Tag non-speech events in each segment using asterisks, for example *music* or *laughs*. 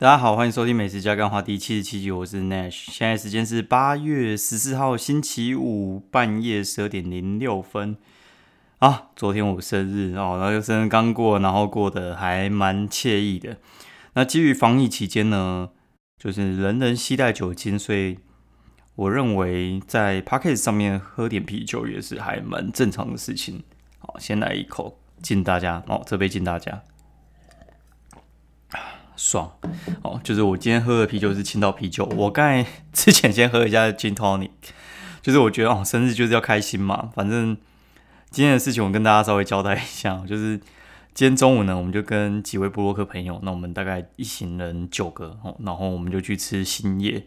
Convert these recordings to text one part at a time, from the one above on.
大家好，欢迎收听《美食加干话》第七十七集，我是 Nash。现在时间是八月十四号星期五半夜十二点零六分啊。昨天我生日哦，然后生日刚过，然后过得还蛮惬意的。那基于防疫期间呢，就是人人携带酒精，所以我认为在 p a c k e t 上面喝点啤酒也是还蛮正常的事情。好，先来一口敬大家哦，这杯敬大家。爽哦！就是我今天喝的啤酒是青岛啤酒。我刚才 *laughs* 之前先喝一下 Gin Tonic，就是我觉得哦，生日就是要开心嘛。反正今天的事情我跟大家稍微交代一下，就是今天中午呢，我们就跟几位布洛克朋友，那我们大概一行人九个哦，然后我们就去吃新叶。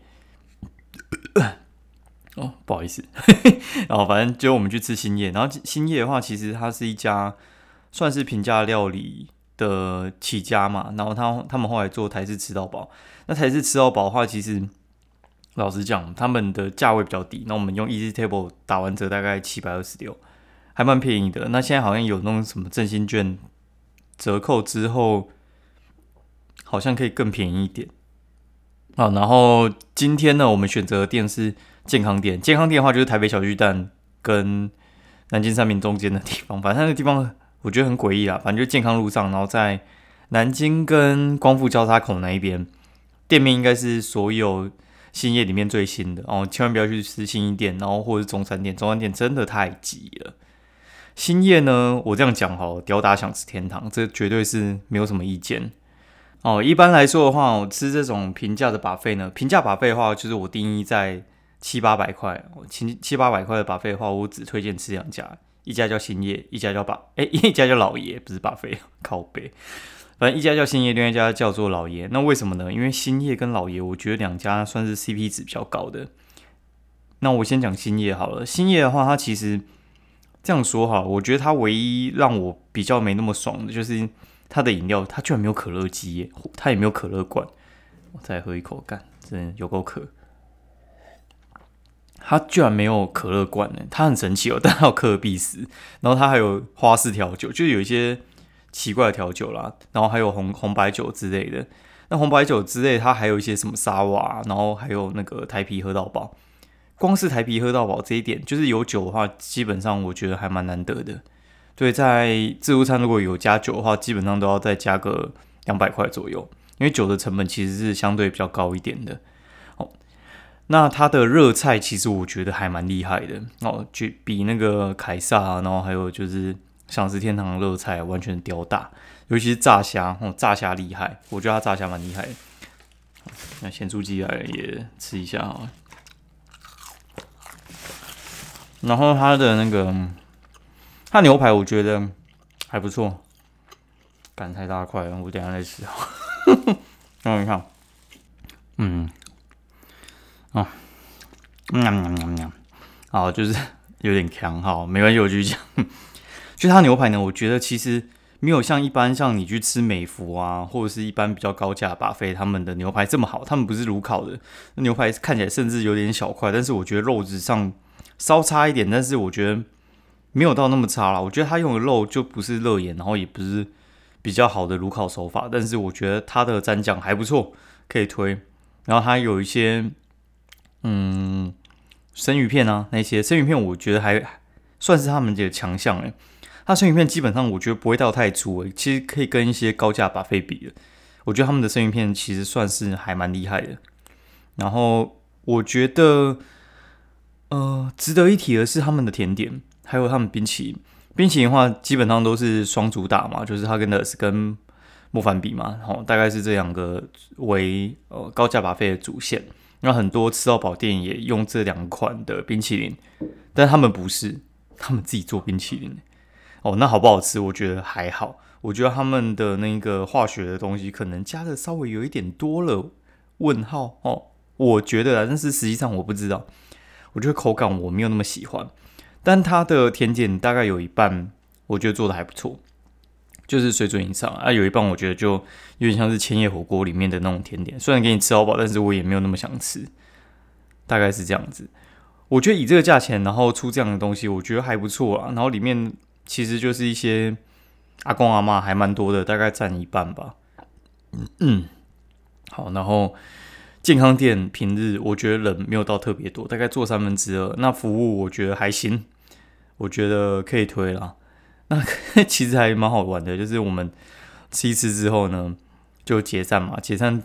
哦，不好意思，*laughs* 然后反正就我们去吃新叶。然后新叶的话，其实它是一家算是平价料理。的起家嘛，然后他他们后来做台式吃到饱。那台式吃到饱的话，其实老实讲，他们的价位比较低。那我们用 Easy Table 打完折，大概七百二十六，还蛮便宜的。那现在好像有那种什么振兴券折扣之后，好像可以更便宜一点。啊，然后今天呢，我们选择的店是健康店。健康店的话，就是台北小巨蛋跟南京三明中间的地方，反正那个地方。我觉得很诡异啊，反正就健康路上，然后在南京跟光复交叉口那一边，店面应该是所有新业里面最新的哦，千万不要去吃新一店，然后或者是中餐店，中餐店真的太挤了。新业呢，我这样讲哈，屌打想吃天堂，这绝对是没有什么意见哦。一般来说的话，我吃这种平价的把费呢，平价把费的话，就是我定义在七八百块，七七八百块的把费的话，我只推荐吃两家。一家叫兴业，一家叫把，哎，*laughs* 一家叫老爷，不是把费，*laughs* 靠背。反正一家叫兴业，另外一家叫做老爷。那为什么呢？因为兴业跟老爷，我觉得两家算是 CP 值比较高的。那我先讲兴业好了。兴业的话，它其实这样说哈，我觉得它唯一让我比较没那么爽的就是它的饮料，它居然没有可乐机，它也没有可乐罐。我再喝一口，干，真有够渴。它居然没有可乐罐呢，它很神奇哦，*laughs* 但它有可尔必斯，然后它还有花式调酒，就是有一些奇怪的调酒啦，然后还有红红白酒之类的。那红白酒之类，它还有一些什么沙瓦，然后还有那个台啤喝到饱。光是台啤喝到饱这一点，就是有酒的话，基本上我觉得还蛮难得的。对，在自助餐如果有加酒的话，基本上都要再加个两百块左右，因为酒的成本其实是相对比较高一点的。那它的热菜其实我觉得还蛮厉害的哦，就比那个凯撒，然后还有就是享食天堂的热菜完全屌大，尤其是炸虾哦，炸虾厉害，我觉得它炸虾蛮厉害的。那咸猪鸡来也吃一下啊，然后它的那个它牛排我觉得还不错，干太大块了，我等下再吃啊。*laughs* 让你看，嗯。哦，喵喵喵喵，好，就是有点强，哈，没关系，我继续讲。就它牛排呢，我觉得其实没有像一般像你去吃美孚啊，或者是一般比较高价巴菲他们的牛排这么好。他们不是炉烤的牛排，看起来甚至有点小块，但是我觉得肉质上稍差一点，但是我觉得没有到那么差啦。我觉得他用的肉就不是热眼，然后也不是比较好的炉烤手法，但是我觉得他的蘸酱还不错，可以推。然后他有一些。嗯，生鱼片啊，那些生鱼片我觉得还算是他们的强项诶。它生鱼片基本上我觉得不会到太粗诶，其实可以跟一些高价把费比的。我觉得他们的生鱼片其实算是还蛮厉害的。然后我觉得，呃，值得一提的是他们的甜点，还有他们冰淇淋。冰淇淋的话，基本上都是双主打嘛，就是哈根达斯跟莫凡比嘛，然后大概是这两个为呃高价把费的主线。那很多吃到饱店也用这两款的冰淇淋，但他们不是，他们自己做冰淇淋。哦，那好不好吃？我觉得还好。我觉得他们的那个化学的东西可能加的稍微有一点多了。问号哦，我觉得啊，但是实际上我不知道。我觉得口感我没有那么喜欢，但它的甜点大概有一半，我觉得做的还不错。就是水准以上啊，有一半我觉得就有点像是千叶火锅里面的那种甜点，虽然给你吃好饱，但是我也没有那么想吃，大概是这样子。我觉得以这个价钱，然后出这样的东西，我觉得还不错啊。然后里面其实就是一些阿公阿妈还蛮多的，大概占一半吧。嗯，好，然后健康店平日我觉得人没有到特别多，大概做三分之二。那服务我觉得还行，我觉得可以推啦。那 *laughs* 其实还蛮好玩的，就是我们吃一次之后呢，就解散嘛。解散，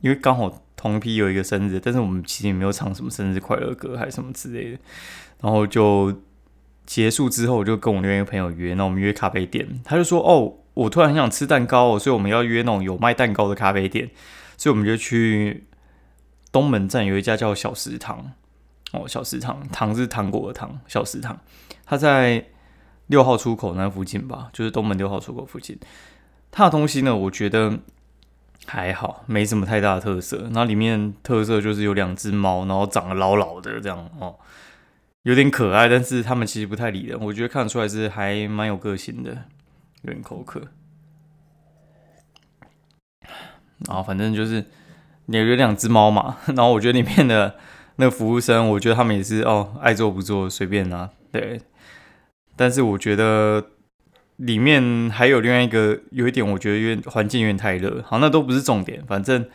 因为刚好同批有一个生日，但是我们其实也没有唱什么生日快乐歌还是什么之类的。然后就结束之后，我就跟我另外一个朋友约，那我们约咖啡店。他就说：“哦，我突然很想吃蛋糕，所以我们要约那种有卖蛋糕的咖啡店。”所以我们就去东门站有一家叫小食堂哦，小食堂糖是糖果的糖，小食堂，它在六号出口那附近吧，就是东门六号出口附近。它的东西呢，我觉得还好，没什么太大的特色。那里面特色就是有两只猫，然后长得老老的这样哦，有点可爱，但是他们其实不太理人。我觉得看得出来是还蛮有个性的，有点口渴。然后反正就是有有两只猫嘛，*laughs* 然后我觉得里面的那个服务生，我觉得他们也是哦，爱做不做随便啊，对。但是我觉得里面还有另外一个有一点，我觉得因为环境有点太热，好，那都不是重点。反正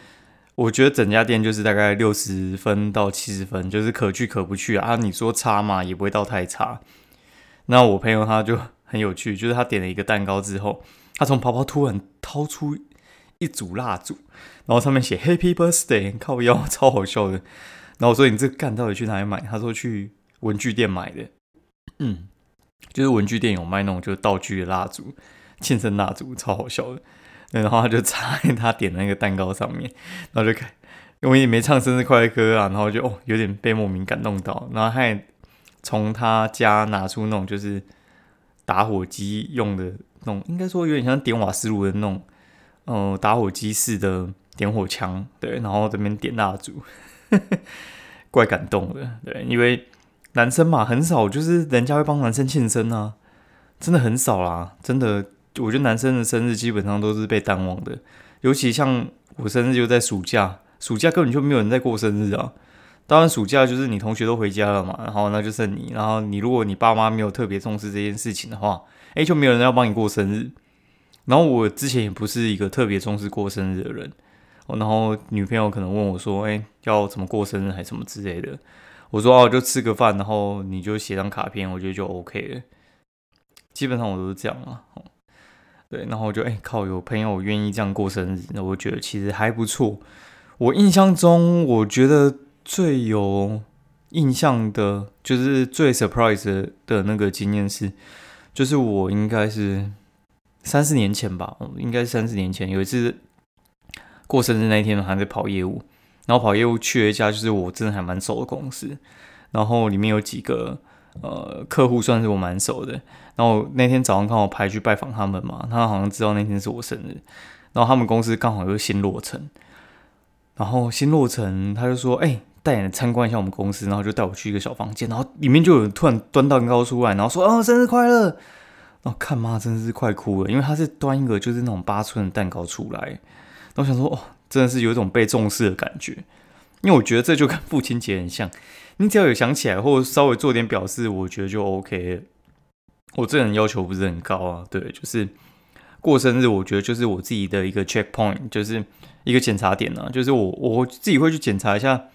我觉得整家店就是大概六十分到七十分，就是可去可不去啊。你说差嘛，也不会到太差。那我朋友他就很有趣，就是他点了一个蛋糕之后，他从包包突然掏出。一组蜡烛，然后上面写 Happy Birthday，靠腰，超好笑的。然后我说：“你这干到底去哪里买？”他说：“去文具店买的。”嗯，就是文具店有卖那种就是道具的蜡烛，*laughs* 庆生蜡烛，超好笑的。然后他就插在他点的那个蛋糕上面，然后就看，因为也没唱生日快乐歌啊，然后就哦有点被莫名感动到。然后他也从他家拿出那种就是打火机用的那种，应该说有点像点瓦斯炉的那种。嗯，打火机式的点火枪，对，然后这边点蜡烛，*laughs* 怪感动的，对，因为男生嘛，很少就是人家会帮男生庆生啊，真的很少啦，真的，我觉得男生的生日基本上都是被淡忘的，尤其像我生日就在暑假，暑假根本就没有人在过生日啊，当然暑假就是你同学都回家了嘛，然后那就剩你，然后你如果你爸妈没有特别重视这件事情的话，哎，就没有人要帮你过生日。然后我之前也不是一个特别重视过生日的人，然后女朋友可能问我说：“哎，要怎么过生日还什么之类的？”我说：“哦，就吃个饭，然后你就写张卡片，我觉得就 OK 了。”基本上我都是这样啊，对，然后我就哎靠，有朋友愿意这样过生日，那我觉得其实还不错。我印象中，我觉得最有印象的，就是最 surprise 的那个经验是，就是我应该是。三四年前吧，应该是三四年前，有一次过生日那一天还在跑业务，然后跑业务去了一家就是我真的还蛮熟的公司，然后里面有几个呃客户算是我蛮熟的，然后那天早上刚好排去拜访他们嘛，他好像知道那天是我生日，然后他们公司刚好有新落成，然后新落成他就说，哎，带你参观一下我们公司，然后就带我去一个小房间，然后里面就有突然端蛋糕出来，然后说，啊，生日快乐。然后看妈真的是快哭了，因为他是端一个就是那种八寸的蛋糕出来，然后想说哦，真的是有一种被重视的感觉，因为我觉得这就跟父亲节很像，你只要有想起来或者稍微做点表示，我觉得就 OK。我这人要求不是很高啊，对，就是过生日，我觉得就是我自己的一个 check point，就是一个检查点呢，就是我我自己会去检查一下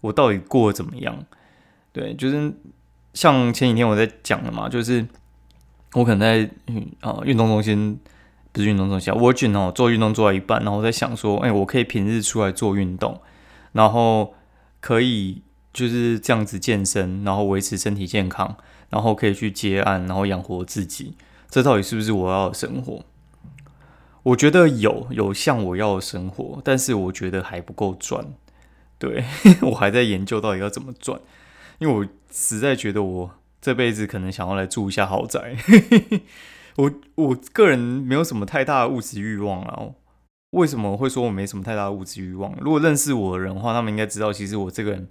我到底过得怎么样，对，就是像前几天我在讲的嘛，就是。我可能在嗯啊运动中心，不是运动中心，我运哦做运动做到一半，然后在想说，哎，我可以平日出来做运动，然后可以就是这样子健身，然后维持身体健康，然后可以去接案，然后养活自己，这到底是不是我要的生活？我觉得有有像我要的生活，但是我觉得还不够赚，对 *laughs* 我还在研究到底要怎么赚，因为我实在觉得我。这辈子可能想要来住一下豪宅，我我个人没有什么太大的物质欲望啊。为什么会说我没什么太大的物质欲望？如果认识我的人的话，他们应该知道，其实我这个人，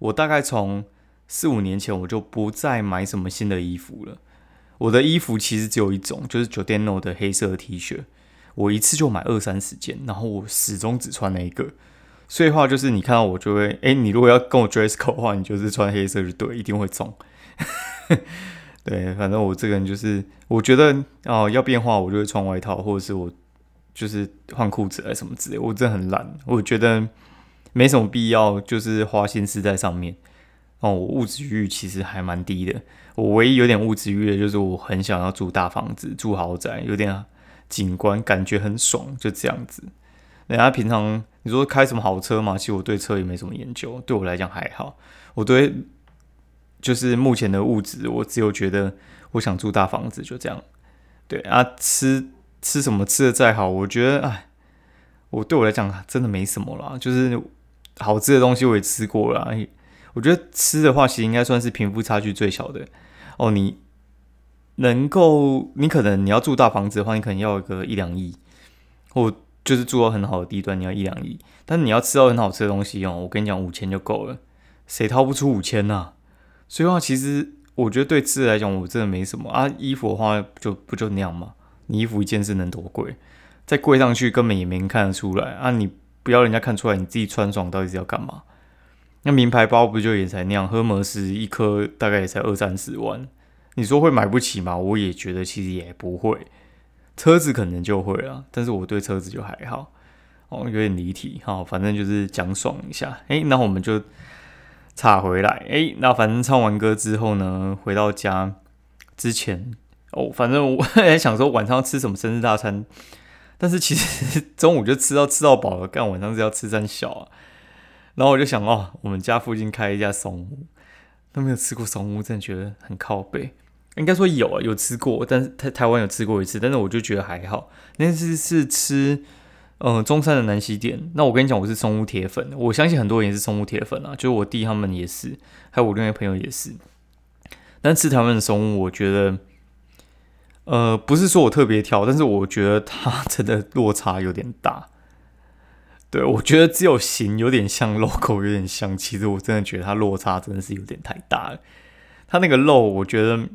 我大概从四五年前我就不再买什么新的衣服了。我的衣服其实只有一种，就是 Jordano 的黑色 T 恤，我一次就买二三十件，然后我始终只穿那一个。所以话就是，你看到我就会，哎，你如果要跟我 dress code 的话，你就是穿黑色就对，一定会中。对，反正我这个人就是，我觉得哦要变化，我就会穿外套，或者是我就是换裤子啊什么之类，我真的很懒，我觉得没什么必要，就是花心思在上面。哦，我物质欲其实还蛮低的，我唯一有点物质欲的就是我很想要住大房子、住豪宅，有点景观感觉很爽，就这样子。人家平常你说开什么好车嘛？其实我对车也没什么研究，对我来讲还好。我对就是目前的物质，我只有觉得我想住大房子，就这样。对啊，吃吃什么吃的再好，我觉得哎，我对我来讲真的没什么啦。就是好吃的东西我也吃过了。我觉得吃的话，其实应该算是贫富差距最小的哦。你能够，你可能你要住大房子的话，你可能要一个一两亿，或就是住到很好的地段，你要一两亿。但你要吃到很好吃的东西哦，我跟你讲，五千就够了，谁掏不出五千呐？所以话，其实我觉得对吃的来讲，我真的没什么啊。衣服的话，就不就那样嘛。你衣服一件是能多贵？再贵上去，根本也没人看得出来啊。你不要人家看出来，你自己穿爽到底是要干嘛？那名牌包不就也才那样？赫摩斯一颗大概也才二三十万，你说会买不起吗？我也觉得其实也不会。车子可能就会啊，但是我对车子就还好。哦，有点离题哈，反正就是讲爽一下。诶，那我们就插回来。诶，那反正唱完歌之后呢，回到家之前哦，反正我 *laughs* 也想说晚上要吃什么生日大餐，但是其实 *laughs* 中午就吃到吃到饱了，干晚上是要吃三小啊。然后我就想哦，我们家附近开一家松屋，都没有吃过松屋，真的觉得很靠背。应该说有啊，有吃过，但是台台湾有吃过一次，但是我就觉得还好。那次是吃嗯中山的南西店。那我跟你讲，我是松屋铁粉，我相信很多人也是松屋铁粉啊，就是我弟他们也是，还有我另外朋友也是。但吃台湾的松屋，我觉得呃不是说我特别挑，但是我觉得它真的落差有点大。对，我觉得只有形有点像，logo 有点像。其实我真的觉得它落差真的是有点太大了。它那个肉，我觉得，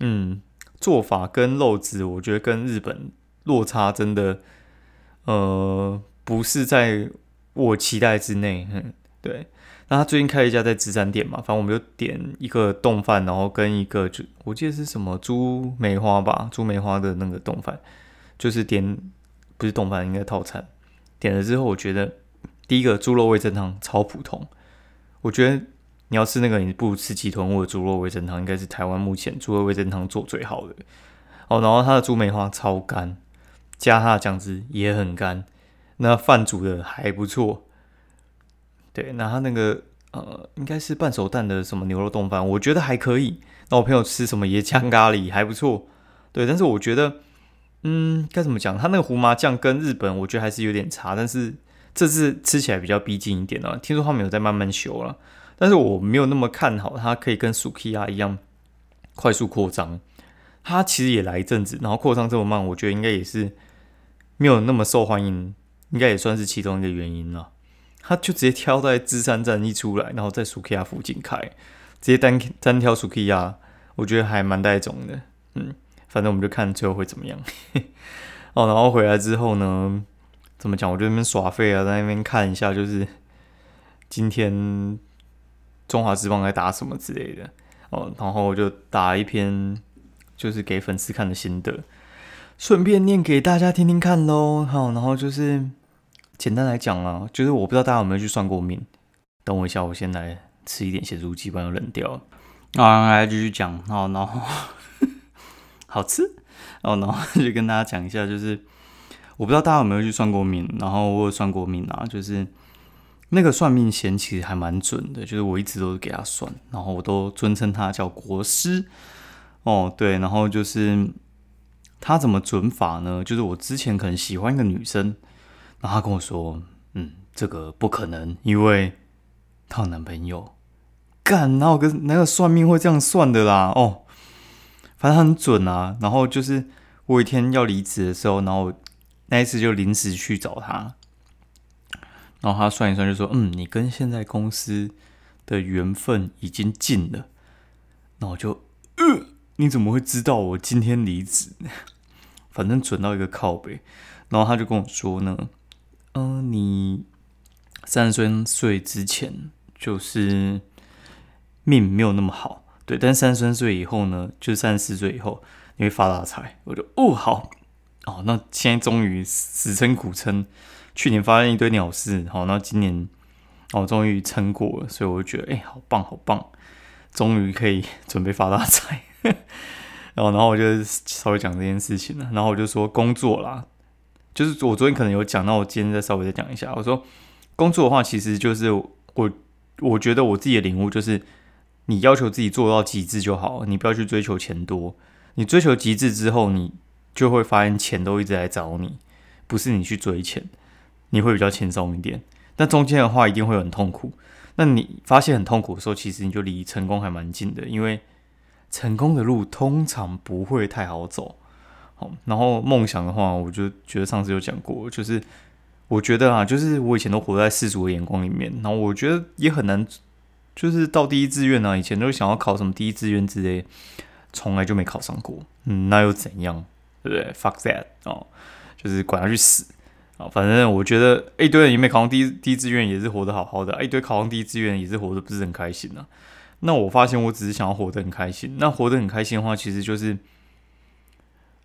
嗯，做法跟肉质，我觉得跟日本落差真的，呃，不是在我期待之内。嗯，对。那他最近开了一家在芝山店嘛，反正我们就点一个冻饭，然后跟一个就我记得是什么猪梅花吧，猪梅花的那个冻饭，就是点不是冻饭，应该套餐。点了之后，我觉得第一个猪肉味噌汤超普通。我觉得你要吃那个，你不如吃鸡豚或者猪肉味噌汤，应该是台湾目前猪肉味噌汤做最好的。哦，然后它的猪梅花超干，加它的酱汁也很干。那饭煮的还不错。对，那他那个呃，应该是半熟蛋的什么牛肉冻饭，我觉得还可以。那我朋友吃什么椰浆咖喱还不错。对，但是我觉得。嗯，该怎么讲？他那个胡麻酱跟日本，我觉得还是有点差，但是这次吃起来比较逼近一点啊。听说他们有在慢慢修了，但是我没有那么看好它可以跟 Sukiya 一样快速扩张。它其实也来一阵子，然后扩张这么慢，我觉得应该也是没有那么受欢迎，应该也算是其中一个原因了。他就直接挑在芝山站一出来，然后在 Sukiya 附近开，直接单单挑 Sukiya，我觉得还蛮带种的，嗯。反正我们就看最后会怎么样 *laughs* 哦。然后回来之后呢，怎么讲？我就那边耍废啊，在那边看一下，就是今天中华之邦在打什么之类的哦。然后我就打一篇，就是给粉丝看的心得，顺便念给大家听听看喽。好，然后就是简单来讲啊，就是我不知道大家有没有去算过命。等我一下，我先来吃一点咸猪鸡，不然要冷掉了。啊，来继续讲。好，然后。*laughs* 好吃哦，然后就跟大家讲一下，就是我不知道大家有没有去算过命，然后我有算过命啊，就是那个算命仙其实还蛮准的，就是我一直都是给他算，然后我都尊称他叫国师哦，对，然后就是他怎么准法呢？就是我之前可能喜欢一个女生，然后他跟我说，嗯，这个不可能，因为她有男朋友，干，哪有个哪有算命会这样算的啦？哦。反正很准啊，然后就是我有一天要离职的时候，然后那一次就临时去找他，然后他算一算就说：“嗯，你跟现在公司的缘分已经尽了。”那我就，呃，你怎么会知道我今天离职？反正准到一个靠背，然后他就跟我说呢：“嗯，你三十三岁之前就是命没有那么好。”对，但三十三岁以后呢，就三十四岁以后，你会发大财。我就哦好，哦，那现在终于死撑苦撑，去年发生一堆鸟事，好，那今年哦终于撑过了，所以我就觉得哎，好棒好棒，终于可以准备发大财。*laughs* 然后，然后我就稍微讲这件事情了。然后我就说工作啦，就是我昨天可能有讲，那我今天再稍微再讲一下。我说工作的话，其实就是我我觉得我自己的领悟就是，你要求自己做到极致就好，你不要去追求钱多。你追求极致之后，你就会发现钱都一直来找你，不是你去追钱，你会比较轻松一点。但中间的话一定会很痛苦。那你发现很痛苦的时候，其实你就离成功还蛮近的，因为。成功的路通常不会太好走，好，然后梦想的话，我就觉得上次有讲过，就是我觉得啊，就是我以前都活在世俗的眼光里面，然后我觉得也很难，就是到第一志愿呢，以前都想要考什么第一志愿之类，从来就没考上过，嗯，那又怎样，对不对？Fuck that 哦，就是管他去死啊，反正我觉得一堆人也没考上第一第一志愿，也是活得好好的，一堆考上第一志愿也是活得不是很开心啊。那我发现我只是想要活得很开心。那活得很开心的话，其实就是，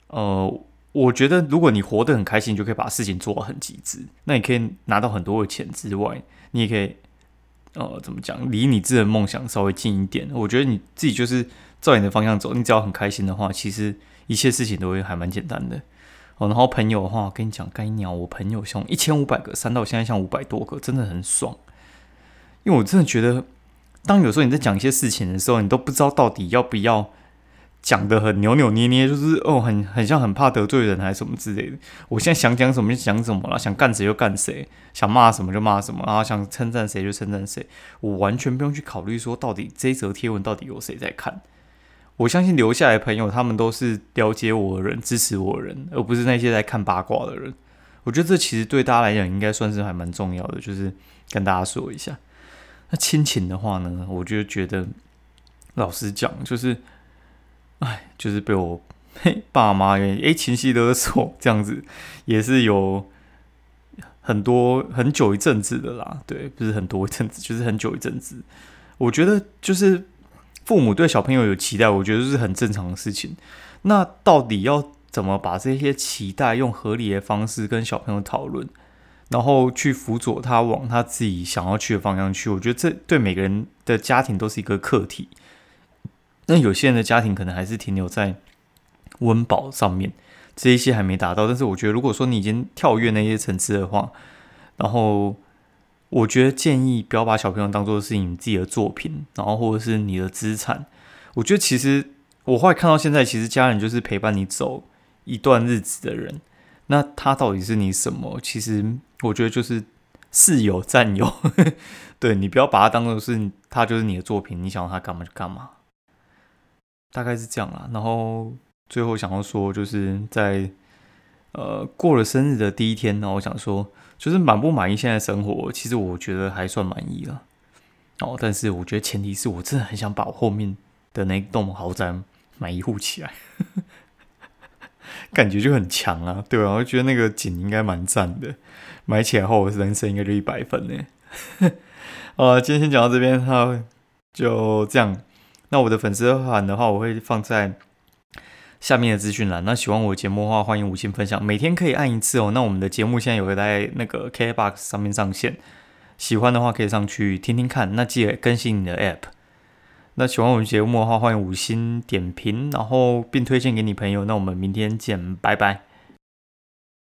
呃，我觉得如果你活得很开心，你就可以把事情做到很极致。那你可以拿到很多的钱之外，你也可以，呃，怎么讲，离你自己的梦想稍微近一点。我觉得你自己就是照你的方向走，你只要很开心的话，其实一切事情都会还蛮简单的。哦，然后朋友的话，我跟你讲，该鸟我朋友像一千五百个，删到现在像五百多个，真的很爽。因为我真的觉得。当有时候你在讲一些事情的时候，你都不知道到底要不要讲的很扭扭捏捏，就是哦，很很像很怕得罪人还是什么之类的。我现在想讲什么就讲什么了，想干谁就干谁，想骂什么就骂什么，然后想称赞谁就称赞谁，我完全不用去考虑说到底这则贴文到底有谁在看。我相信留下来朋友，他们都是了解我的人，支持我的人，而不是那些在看八卦的人。我觉得这其实对大家来讲应该算是还蛮重要的，就是跟大家说一下。亲情的话呢，我就觉得，老实讲，就是，哎，就是被我嘿 *laughs* 爸妈诶情绪勒索这样子，也是有很多很久一阵子的啦。对，不是很多一阵子，就是很久一阵子。我觉得，就是父母对小朋友有期待，我觉得是很正常的事情。那到底要怎么把这些期待用合理的方式跟小朋友讨论？然后去辅佐他往他自己想要去的方向去，我觉得这对每个人的家庭都是一个课题。那有些人的家庭可能还是停留在温饱上面，这一些还没达到。但是我觉得，如果说你已经跳跃那些层次的话，然后我觉得建议不要把小朋友当做是你自己的作品，然后或者是你的资产。我觉得其实我会看到现在，其实家人就是陪伴你走一段日子的人。那他到底是你什么？其实我觉得就是室友、*laughs* 战友，对你不要把他当做是他就是你的作品，你想要他干嘛就干嘛，大概是这样啦。然后最后想要说，就是在呃过了生日的第一天呢，我想说，就是满不满意现在生活？其实我觉得还算满意了。哦，但是我觉得前提是我真的很想把我后面的那栋豪宅买一户起来。感觉就很强啊，对吧？我觉得那个景应该蛮赞的，买起来后我人生应该就一百分呢。*laughs* 呃，今天先讲到这边，哈，就这样。那我的粉丝团的话，我会放在下面的资讯栏。那喜欢我的节目的话，欢迎五星分享，每天可以按一次哦。那我们的节目现在有在那个 KBox 上面上线，喜欢的话可以上去听听看。那记得更新你的 App。那喜欢我们节目的话，欢迎五星点评，然后并推荐给你朋友。那我们明天见，拜拜。